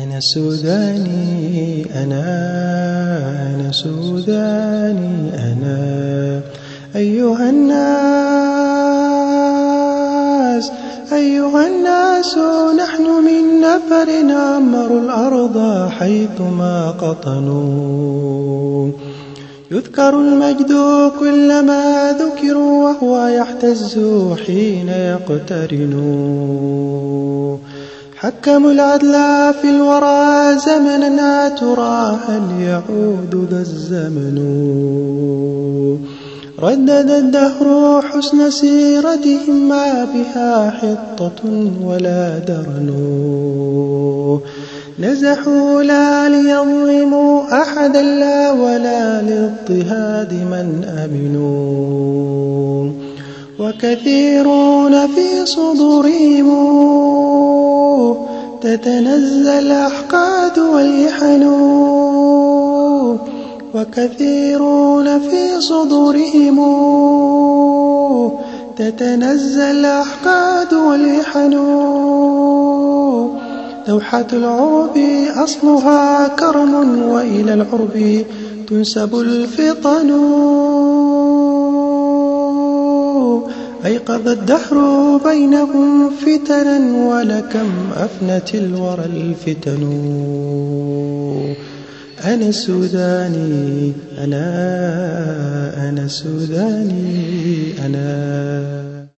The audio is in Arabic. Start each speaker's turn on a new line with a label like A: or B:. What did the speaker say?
A: أنا سوداني أنا أنا سوداني أنا. أيها الناس أيها الناس نحن من نفر عمروا الأرض حيثما قطنوا يذكر المجد كلما ذكروا وهو يحتز حين يقترنوا حكموا العدل في الورى زمنا ترى هل يعود ذا الزمن. ردد الدهر حسن سيرتهم ما بها حطة ولا درن. نزحوا لا ليظلموا أحدا لا ولا لاضطهاد من أمنوا. وكثيرون في صدورهم. تتنزل الأحقاد والإحن. وكثيرون في صدورهم. تتنزل الأحقاد والإحن. لوحة العرب أصلها كرم وإلى العرب تنسب الفطن. أيقظ الدهر بينهم فتنا ولكم أفنت الورى الفتن. أنا السوداني أنا أنا السوداني أنا.